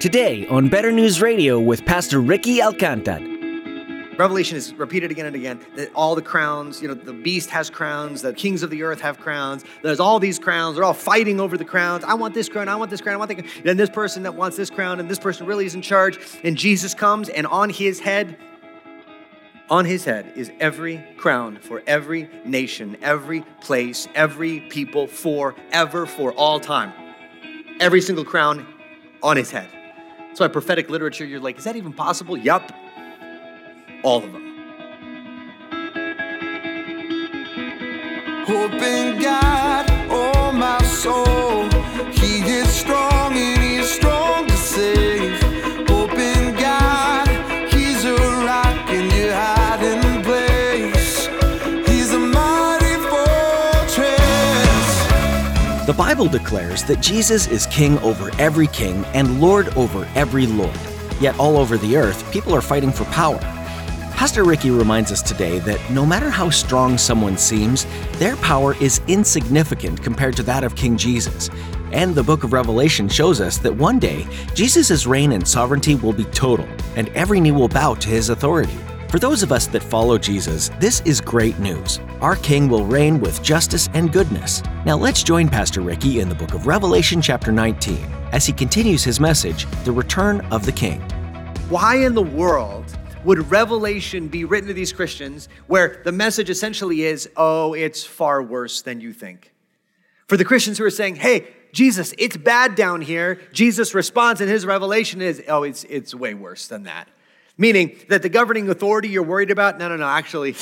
Today on Better News Radio with Pastor Ricky Alcantar. Revelation is repeated again and again that all the crowns, you know, the beast has crowns, the kings of the earth have crowns. There's all these crowns. They're all fighting over the crowns. I want this crown. I want this crown. I want that. Then this person that wants this crown, and this person really is in charge. And Jesus comes, and on his head, on his head is every crown for every nation, every place, every people, forever, for all time. Every single crown on his head. That's why prophetic literature, you're like, is that even possible? Yup. All of them. Hope in God, oh my soul. Bible declares that Jesus is king over every king and lord over every lord. Yet all over the earth, people are fighting for power. Pastor Ricky reminds us today that no matter how strong someone seems, their power is insignificant compared to that of King Jesus. And the book of Revelation shows us that one day, Jesus' reign and sovereignty will be total, and every knee will bow to his authority. For those of us that follow Jesus, this is great news. Our King will reign with justice and goodness. Now let's join Pastor Ricky in the book of Revelation, chapter 19, as he continues his message, The Return of the King. Why in the world would Revelation be written to these Christians where the message essentially is, oh, it's far worse than you think? For the Christians who are saying, hey, Jesus, it's bad down here, Jesus' response in his revelation is, oh, it's, it's way worse than that. Meaning that the governing authority you're worried about, no, no, no, actually,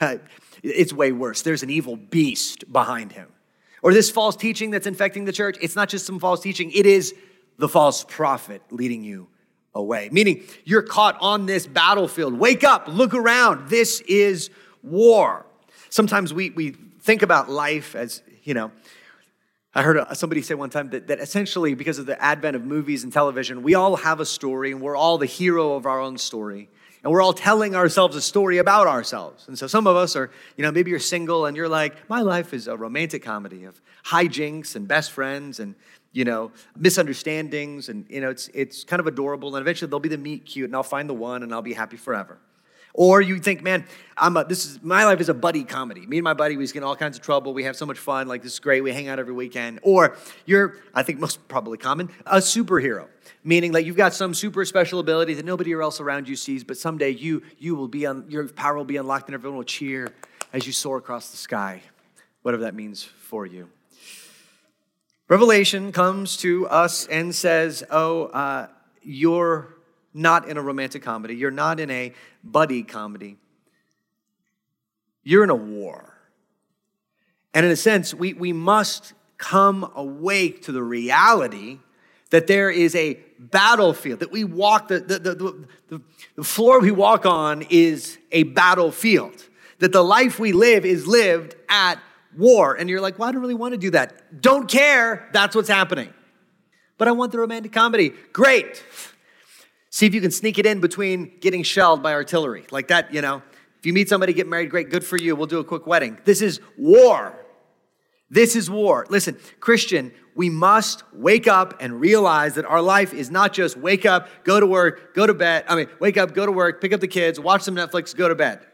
it's way worse. There's an evil beast behind him. Or this false teaching that's infecting the church, it's not just some false teaching, it is the false prophet leading you away. Meaning you're caught on this battlefield. Wake up, look around. This is war. Sometimes we, we think about life as, you know, I heard somebody say one time that, that essentially, because of the advent of movies and television, we all have a story and we're all the hero of our own story. And we're all telling ourselves a story about ourselves. And so some of us are, you know, maybe you're single and you're like, my life is a romantic comedy of hijinks and best friends and, you know, misunderstandings. And, you know, it's, it's kind of adorable. And eventually they'll be the meet cute and I'll find the one and I'll be happy forever. Or you think, man, I'm a, this is my life is a buddy comedy. Me and my buddy, we get all kinds of trouble. We have so much fun. Like this is great. We hang out every weekend. Or you're, I think most probably common, a superhero, meaning like you've got some super special ability that nobody else around you sees, but someday you you will be on your power will be unlocked and everyone will cheer as you soar across the sky, whatever that means for you. Revelation comes to us and says, "Oh, uh, you're." Not in a romantic comedy. You're not in a buddy comedy. You're in a war. And in a sense, we, we must come awake to the reality that there is a battlefield, that we walk, the, the, the, the, floor we walk on is a battlefield, that the life we live is lived at war. And you're like, well, I don't really want to do that. Don't care. That's what's happening. But I want the romantic comedy. Great. See if you can sneak it in between getting shelled by artillery. Like that, you know. If you meet somebody, get married, great, good for you. We'll do a quick wedding. This is war. This is war. Listen, Christian, we must wake up and realize that our life is not just wake up, go to work, go to bed. I mean, wake up, go to work, pick up the kids, watch some Netflix, go to bed.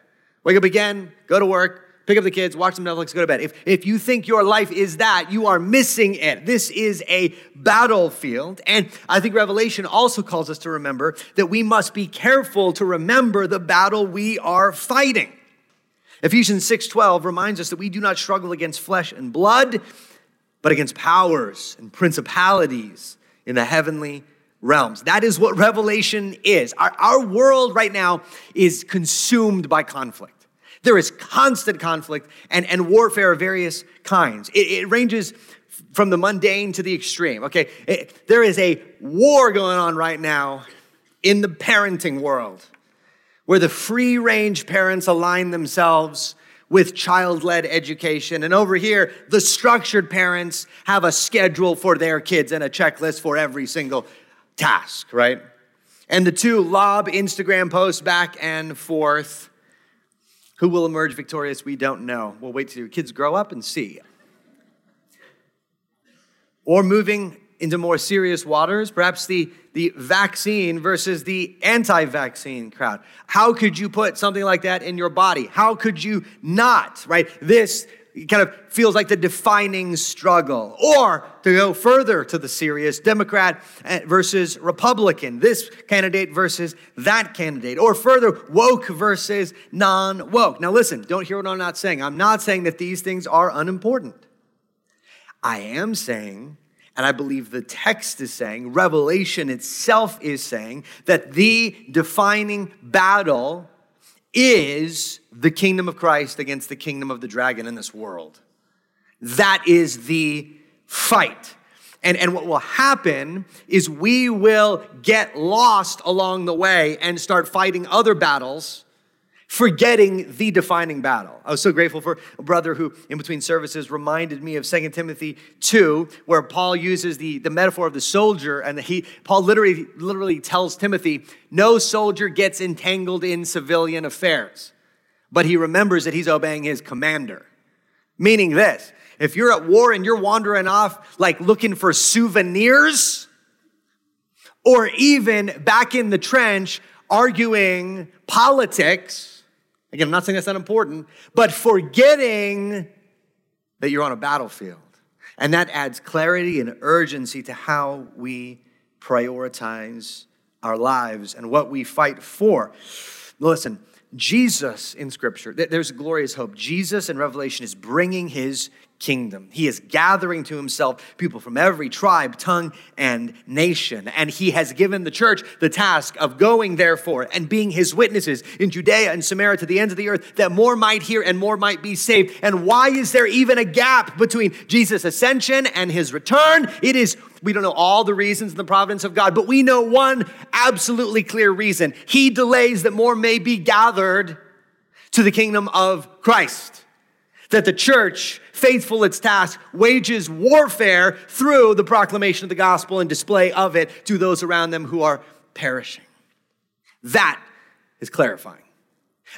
Wake up again, go to work, pick up the kids, watch some Netflix, go to bed. If, if you think your life is that, you are missing it. This is a battlefield. And I think Revelation also calls us to remember that we must be careful to remember the battle we are fighting. Ephesians 6:12 reminds us that we do not struggle against flesh and blood, but against powers and principalities in the heavenly realms. That is what Revelation is. Our, our world right now is consumed by conflict. There is constant conflict and, and warfare of various kinds. It, it ranges from the mundane to the extreme. Okay, it, there is a war going on right now in the parenting world where the free range parents align themselves with child led education. And over here, the structured parents have a schedule for their kids and a checklist for every single task, right? And the two lob Instagram posts back and forth. Who will emerge victorious? We don't know. We'll wait till your kids grow up and see. Or moving into more serious waters, perhaps the, the vaccine versus the anti vaccine crowd. How could you put something like that in your body? How could you not, right? This kind of feels like the defining struggle. Or to go further to the serious, Democrat eh, versus Republican, this candidate versus that candidate. Or further, woke versus non woke. Now, listen, don't hear what I'm not saying. I'm not saying that these things are unimportant. I am saying and I believe the text is saying, Revelation itself is saying, that the defining battle is the kingdom of Christ against the kingdom of the dragon in this world. That is the fight. And, and what will happen is we will get lost along the way and start fighting other battles forgetting the defining battle. I was so grateful for a brother who, in between services, reminded me of 2 Timothy 2, where Paul uses the, the metaphor of the soldier, and he Paul literally, literally tells Timothy, no soldier gets entangled in civilian affairs, but he remembers that he's obeying his commander. Meaning this, if you're at war and you're wandering off like looking for souvenirs, or even back in the trench arguing politics, Again, I'm not saying that's not important, but forgetting that you're on a battlefield. And that adds clarity and urgency to how we prioritize our lives and what we fight for. Listen, Jesus in Scripture, there's glorious hope. Jesus in Revelation is bringing his kingdom. He is gathering to himself people from every tribe, tongue, and nation. And he has given the church the task of going, therefore, and being his witnesses in Judea and Samaria to the ends of the earth, that more might hear and more might be saved. And why is there even a gap between Jesus' ascension and his return? It is, we don't know all the reasons in the providence of God, but we know one absolutely clear reason. He delays that more may be gathered to the kingdom of Christ that the church, faithful its task, wages warfare through the proclamation of the gospel and display of it to those around them who are perishing. That is clarifying.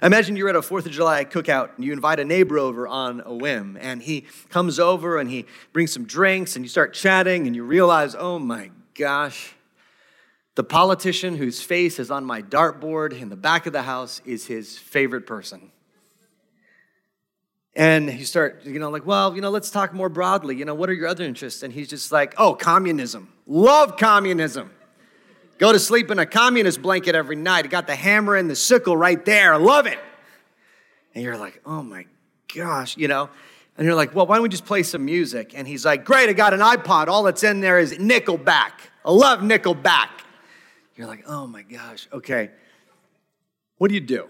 Imagine you're at a 4th of July cookout and you invite a neighbor over on a whim, and he comes over and he brings some drinks, and you start chatting, and you realize, oh my gosh, the politician whose face is on my dartboard in the back of the house is his favorite person. And you start, you know, like, well, you know, let's talk more broadly. You know, what are your other interests? And he's just like, oh, communism. Love communism. Go to sleep in a communist blanket every night. Got the hammer and the sickle right there. Love it. And you're like, oh my gosh, you know? And you're like, well, why don't we just play some music? And he's like, great, I got an iPod. All that's in there is Nickelback. I love Nickelback. You're like, oh my gosh, okay. What do you do?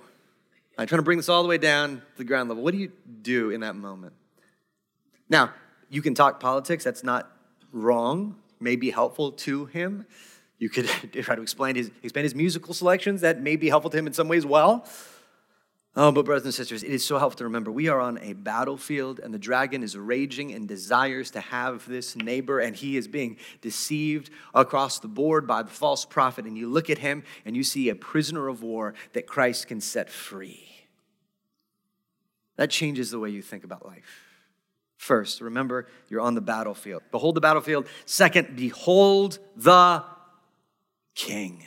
I'm trying to bring this all the way down to the ground level. What do you do in that moment? Now, you can talk politics, that's not wrong, may be helpful to him. You could try to explain his, explain his musical selections, that may be helpful to him in some ways well. Oh, but brothers and sisters, it is so helpful to remember we are on a battlefield and the dragon is raging and desires to have this neighbor, and he is being deceived across the board by the false prophet. And you look at him and you see a prisoner of war that Christ can set free. That changes the way you think about life. First, remember you're on the battlefield. Behold the battlefield. Second, behold the king.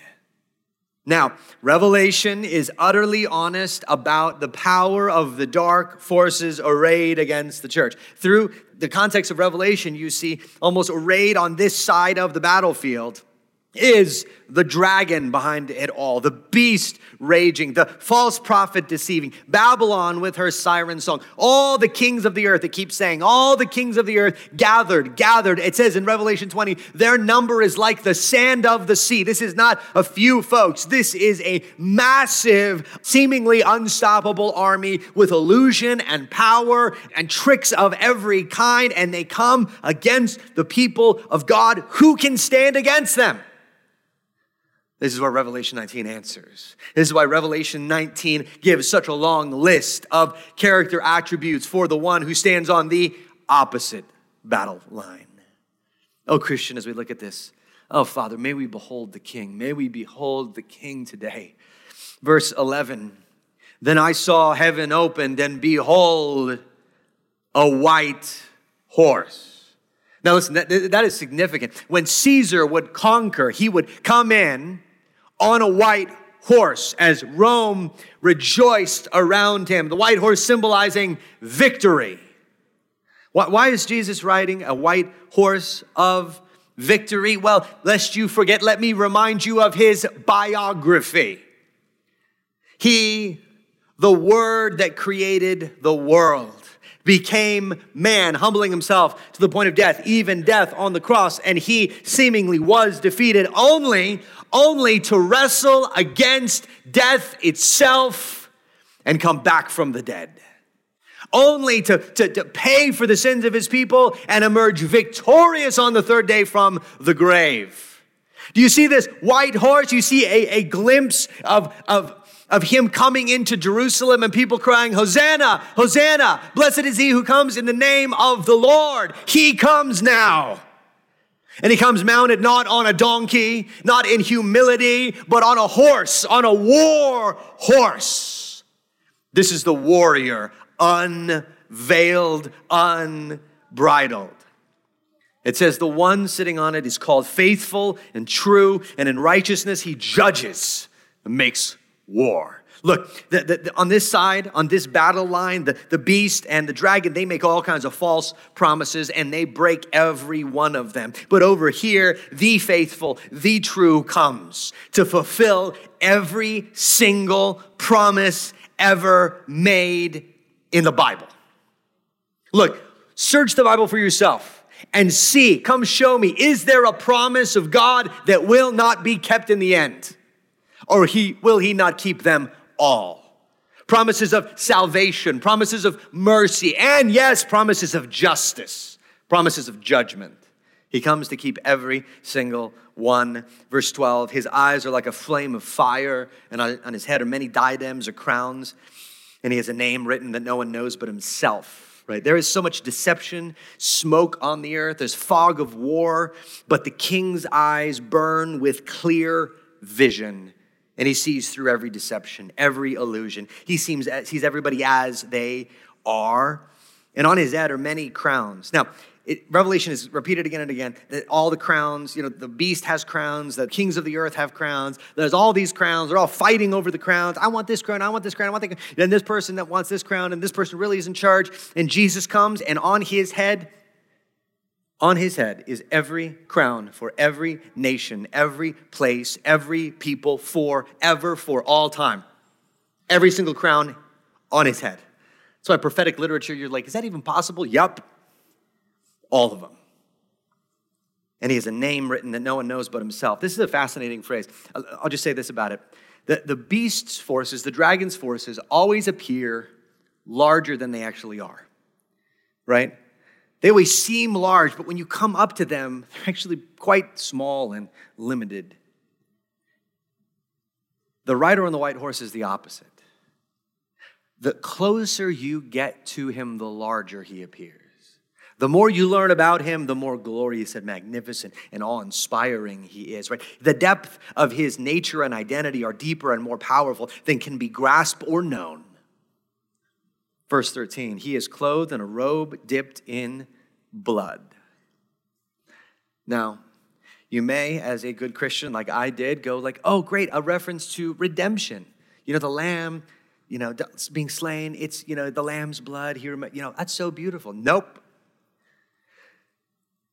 Now, Revelation is utterly honest about the power of the dark forces arrayed against the church. Through the context of Revelation, you see almost arrayed on this side of the battlefield is the dragon behind it all, the beast raging, the false prophet deceiving, Babylon with her siren song, all the kings of the earth, it keeps saying, all the kings of the earth gathered, gathered. It says in Revelation 20, their number is like the sand of the sea. This is not a few folks. This is a massive, seemingly unstoppable army with illusion and power and tricks of every kind, and they come against the people of God. Who can stand against them? This is what Revelation 19 answers. This is why Revelation 19 gives such a long list of character attributes for the one who stands on the opposite battle line. Oh, Christian, as we look at this, oh, Father, may we behold the King. May we behold the King today. Verse 11 Then I saw heaven opened, and behold, a white horse. Now, listen, that, that is significant. When Caesar would conquer, he would come in on a white horse as Rome rejoiced around him. The white horse symbolizing victory. Why, is Jesus riding a white horse of victory? Well, lest you forget, let me remind you of his biography. He, the Word that created the world became man, humbling himself to the point of death, even death on the cross, and he seemingly was defeated only, only to wrestle against death itself and come back from the dead. Only to, to, to pay for the sins of his people and emerge victorious on the third day from the grave. Do you see this white horse? You see a, a glimpse of, of, of him coming into Jerusalem and people crying, Hosanna, Hosanna, blessed is he who comes in the name of the Lord. He comes now. And he comes mounted not on a donkey, not in humility, but on a horse, on a war horse. This is the warrior, unveiled, unbridled. It says, The one sitting on it is called faithful and true, and in righteousness he judges and makes war. Look, the, the, on this side, on this battle line, the, the beast and the dragon, they make all kinds of false promises and they break every one of them. But over here, the faithful, the true comes to fulfill every single promise ever made in the Bible. Look, search the Bible for yourself and see, come show me, is there a promise of God that will not be kept in the end? Or he, will he not keep them all? Promises of salvation, promises of mercy, and yes, promises of justice, promises of judgment. He comes to keep every single one. Verse 12, his eyes are like a flame of fire, and on, his head are many diadems or crowns, and he has a name written that no one knows but himself right? There is so much deception, smoke on the earth, there's fog of war, but the king's eyes burn with clear vision and he sees through every deception, every illusion. He sees, uh, sees everybody as they are. And on his head are many crowns. Now, it, Revelation is repeated again and again that all the crowns, you know, the beast has crowns, the kings of the earth have crowns. There's all these crowns. They're all fighting over the crowns. I want this crown. I want this crown. I want that. And this person that wants this crown, and this person really is in charge. And Jesus comes, and on his head on his head is every crown for every nation, every place, every people, forever, for all time. Every single crown on his head. That's why prophetic literature, you're like, is that even possible? Yup. All of them. And he has a name written that no one knows but himself. This is a fascinating phrase. I'll just say this about it. The, the beast's forces, the dragon's forces, always appear larger than they actually are, right? They always seem large, but when you come up to them, they're actually quite small and limited. The rider on the white horse is the opposite. The closer you get to him, the larger he appears. The more you learn about him, the more glorious and magnificent and awe inspiring he is, right? The depth of his nature and identity are deeper and more powerful than can be grasped or known. Verse 13, he is clothed in a robe dipped in blood. Now, you may, as a good Christian like I did, go like, oh, great, a reference to redemption. You know, the lamb, you know, being slain, it's, you know, the lamb's blood here, you know, that's so beautiful. Nope.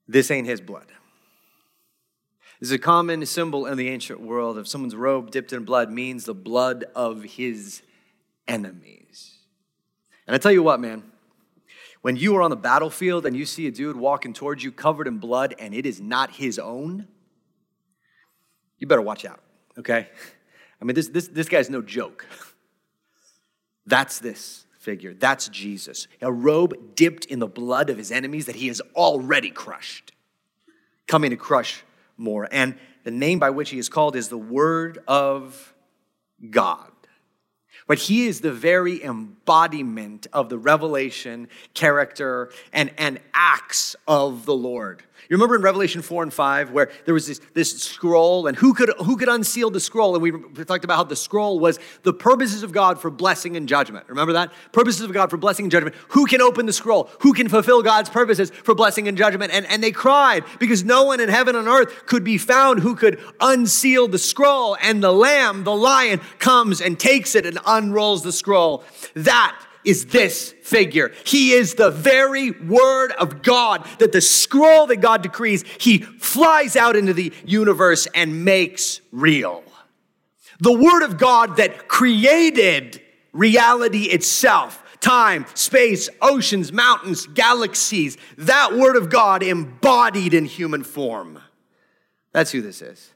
This ain't his blood. This is a common symbol in the ancient world. If someone's robe dipped in blood means the blood of his enemies. And I tell you what, man, when you are on the battlefield and you see a dude walking towards you covered in blood and it is not his own, you better watch out, okay? I mean, this, this, this guy's no joke. That's this figure. That's Jesus. A robe dipped in the blood of his enemies that he has already crushed, coming to crush more. And the name by which he is called is the Word of God. But he is the very embodiment of the revelation, character, and, and acts of the Lord. You remember in Revelation 4 and 5 where there was this, this scroll and who could, who could unseal the scroll? And we talked about how the scroll was the purposes of God for blessing and judgment. Remember that? Purposes of God for blessing and judgment. Who can open the scroll? Who can fulfill God's purposes for blessing and judgment? And, and they cried because no one in heaven and earth could be found who could unseal the scroll. And the lamb, the lion, comes and takes it and unrolls the scroll. That is this figure. He is the very word of God that the scroll that God decrees, he flies out into the universe and makes real. The word of God that created reality itself. Time, space, oceans, mountains, galaxies. That word of God embodied in human form. That's who this is.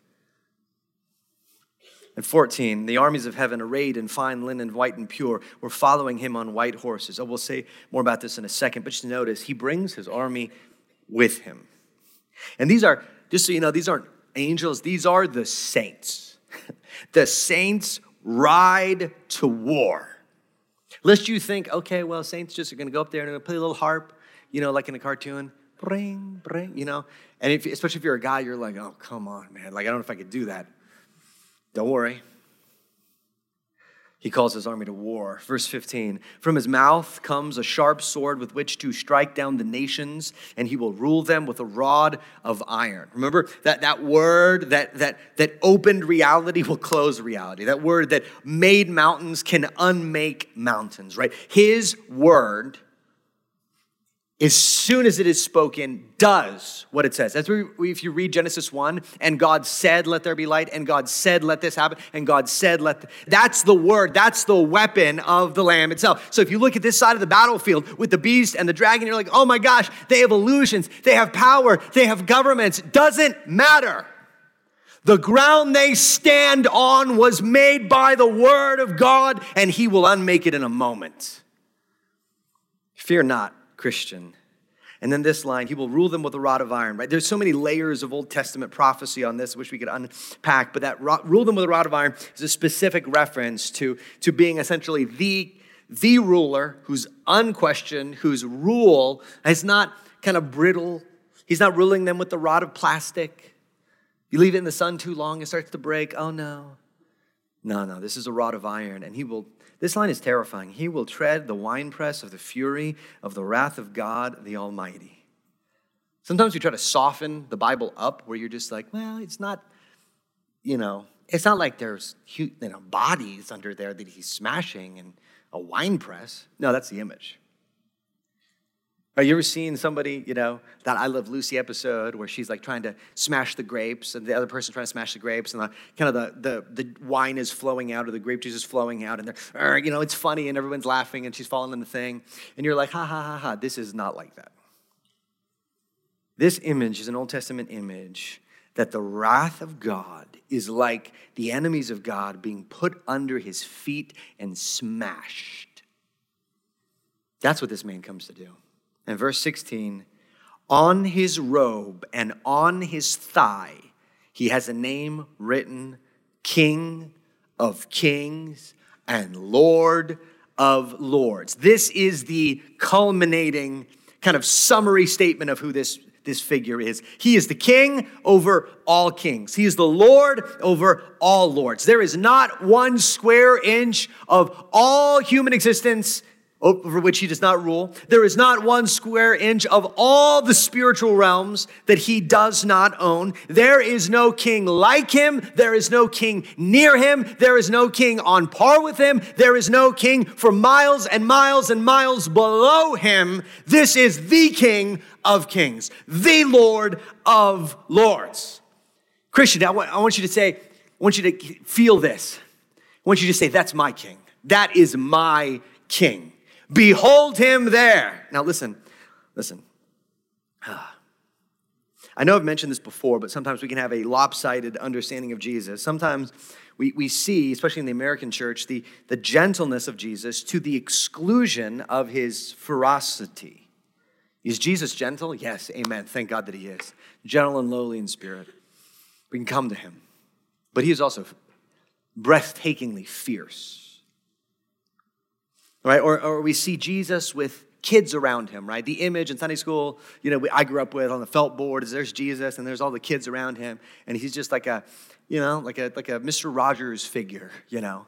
And 14, the armies of heaven, arrayed in fine linen, white and pure, were following him on white horses. Oh, we'll say more about this in a second, but just notice he brings his army with him. And these are, just so you know, these aren't angels, these are the saints. the saints ride to war. Lest you think, okay, well, saints just are going to go up there and play a little harp, you know, like in a cartoon, bring, bring, you know. And if, especially if you're a guy, you're like, oh, come on, man. Like, I don't know if I could do that. Don't worry. He calls his army to war. Verse 15 From his mouth comes a sharp sword with which to strike down the nations, and he will rule them with a rod of iron. Remember that, that word that, that, that opened reality will close reality. That word that made mountains can unmake mountains, right? His word as soon as it is spoken, does what it says. That's where if you read Genesis 1, and God said, Let there be light, and God said, Let this happen, and God said, Let. Th-. That's the word, that's the weapon of the Lamb itself. So if you look at this side of the battlefield with the beast and the dragon, you're like, Oh my gosh, they have illusions, they have power, they have governments. Doesn't matter. The ground they stand on was made by the word of God, and He will unmake it in a moment. Fear not Christian. And then this line, he will rule them with a rod of iron, right? There's so many layers of Old Testament prophecy on this, which we could unpack, but that rule them with a rod of iron is a specific reference to, to being essentially the, the ruler who's unquestioned, whose rule is not kind of brittle. He's not ruling them with the rod of plastic. You leave it in the sun too long, it starts to break. Oh no. No, no, this is a rod of iron, and he will this line is terrifying. He will tread the winepress of the fury of the wrath of God the Almighty. Sometimes we try to soften the Bible up where you're just like, well, it's not, you know, it's not like there's you know, bodies under there that he's smashing and a wine press. No, that's the image. Are you ever seen somebody, you know, that I Love Lucy episode where she's like trying to smash the grapes and the other person trying to smash the grapes and the kind of the, the, the wine is flowing out or the grape juice is flowing out and they're, you know, it's funny and everyone's laughing and she's falling in the thing. And you're like, ha ha ha ha, this is not like that. This image is an Old Testament image that the wrath of God is like the enemies of God being put under his feet and smashed. That's what this man comes to do. And verse 16, on his robe and on his thigh, he has a name written King of Kings and Lord of Lords. This is the culminating kind of summary statement of who this, this figure is. He is the king over all kings, he is the Lord over all lords. There is not one square inch of all human existence over which he does not rule. There is not one square inch of all the spiritual realms that he does not own. There is no king like him. There is no king near him. There is no king on par with him. There is no king for miles and miles and miles below him. This is the king of kings, the Lord of lords. Christian, I want you to say, I want you to feel this. I want you to say, that's my king. That is my king. Behold him there. Now, listen, listen. Ah. I know I've mentioned this before, but sometimes we can have a lopsided understanding of Jesus. Sometimes we, we see, especially in the American church, the, the gentleness of Jesus to the exclusion of his ferocity. Is Jesus gentle? Yes, amen. Thank God that he is. Gentle and lowly in spirit. We can come to him. But he is also breathtakingly fierce right? Or, or we see Jesus with kids around him, right? The image in Sunday school, you know, we, I grew up with on the felt board is there's Jesus and there's all the kids around him, and he's just like a, you know, like a like a Mr. Rogers figure, you know.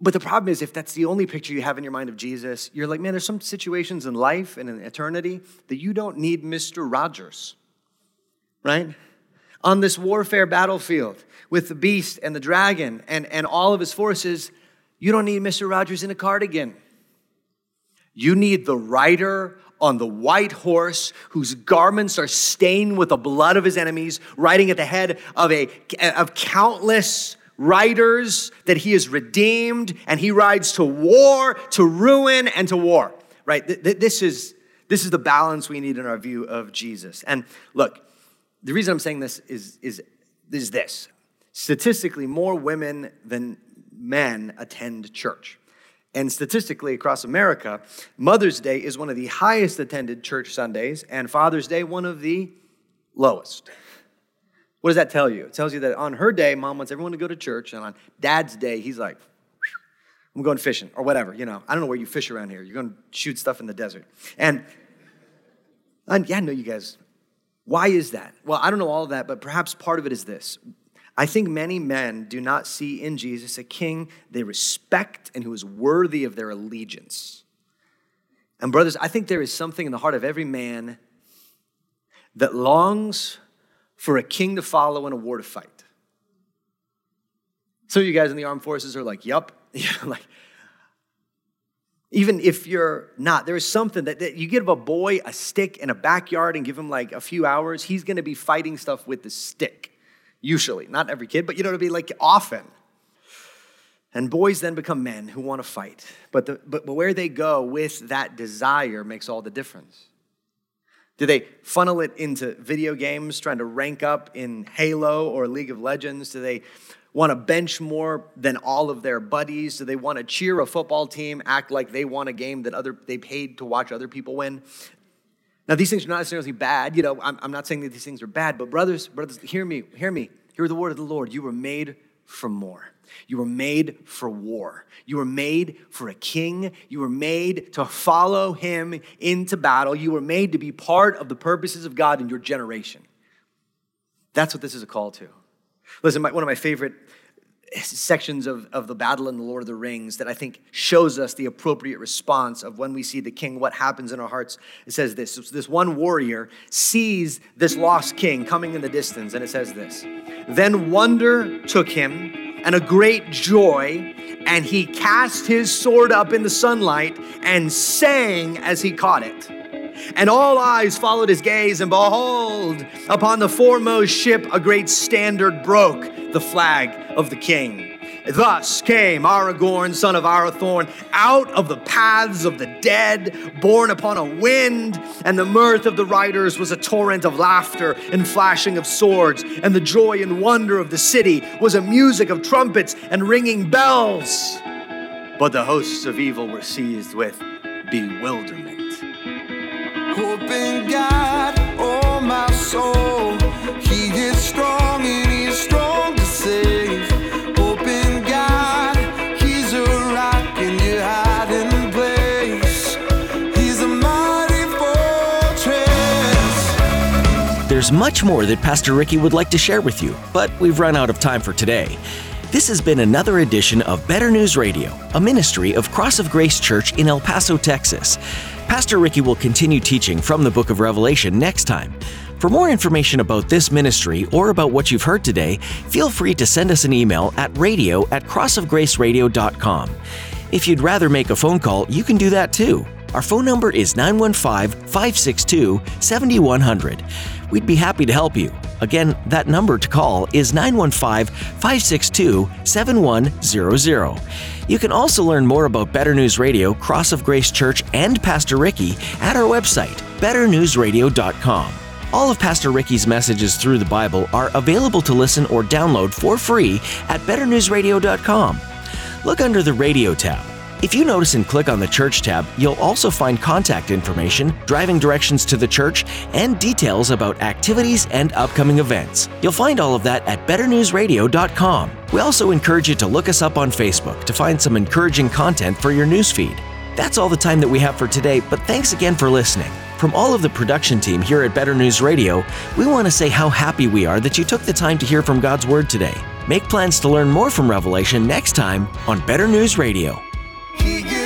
But the problem is, if that's the only picture you have in your mind of Jesus, you're like, man, there's some situations in life and in eternity that you don't need Mr. Rogers, right? On this warfare battlefield with the beast and the dragon and, and all of his forces, you don't need Mr. Rogers in a cardigan. You need the rider on the white horse whose garments are stained with the blood of his enemies, riding at the head of, a, of countless riders that he has redeemed, and he rides to war, to ruin, and to war. Right? This is, this is the balance we need in our view of Jesus. And look, the reason I'm saying this is, is, is this statistically, more women than men attend church. And statistically, across America, Mother's Day is one of the highest attended church Sundays, and Father's Day, one of the lowest. What does that tell you? It tells you that on her day, mom wants everyone to go to church, and on dad's day, he's like, I'm going fishing or whatever, you know. I don't know where you fish around here. You're going to shoot stuff in the desert. And, and yeah, I know you guys. Why is that? Well, I don't know all of that, but perhaps part of it is this. I think many men do not see in Jesus a king they respect and who is worthy of their allegiance. And, brothers, I think there is something in the heart of every man that longs for a king to follow and a war to fight. Of you guys in the armed forces are like, yup. like, even if you're not, there is something that, that, you give a boy a stick in a backyard and give him like a few hours, he's gonna be fighting stuff with the stick. Usually, not every kid, but you know, to be like often. And boys then become men who want to fight. But, the, but, where they go with that desire makes all the difference. Do they funnel it into video games, trying to rank up in Halo or League of Legends? Do they want to bench more than all of their buddies? Do they want to cheer a football team, act like they won a game that other they paid to watch other people win? Now, these things are not necessarily bad. You know, I'm, I'm not saying that these things are bad, but brothers, brothers, hear me, hear me. Hear the word of the Lord. You were made for more. You were made for war. You were made for a king. You were made to follow him into battle. You were made to be part of the purposes of God in your generation. That's what this is a call to. Listen, my, one of my favorite sections of, of the battle in the Lord of the Rings that I think shows us the appropriate response of when we see the king, what happens in our hearts. It says this this one warrior sees this lost king coming in the distance, and it says this Then wonder took him, and a great joy, and he cast his sword up in the sunlight and sang as he caught it. And all eyes followed his gaze, and behold, upon the foremost ship a great standard broke, the flag of the king. Thus came Aragorn, son of Arathorn, out of the paths of the dead, borne upon a wind, and the mirth of the riders was a torrent of laughter and flashing of swords, and the joy and wonder of the city was a music of trumpets and ringing bells. But the hosts of evil were seized with bewilderment. There's much more that Pastor Ricky would like to share with you, but we've run out of time for today. This has been another edition of Better News Radio, a ministry of Cross of Grace Church in El Paso, Texas. Pastor Ricky will continue teaching from the book of Revelation next time. For more information about this ministry or about what you've heard today, feel free to send us an email at radio at crossofgraceradio.com. If you'd rather make a phone call, you can do that too. Our phone number is 915 562 7100. We'd be happy to help you. Again, that number to call is 915 562 7100. You can also learn more about Better News Radio, Cross of Grace Church, and Pastor Ricky at our website, betternewsradio.com. All of Pastor Ricky's messages through the Bible are available to listen or download for free at betternewsradio.com. Look under the Radio tab. If you notice and click on the Church tab, you'll also find contact information, driving directions to the church, and details about activities and upcoming events. You'll find all of that at betternewsradio.com. We also encourage you to look us up on Facebook to find some encouraging content for your newsfeed. That's all the time that we have for today, but thanks again for listening. From all of the production team here at Better News Radio, we want to say how happy we are that you took the time to hear from God's Word today. Make plans to learn more from Revelation next time on Better News Radio. You. yeah.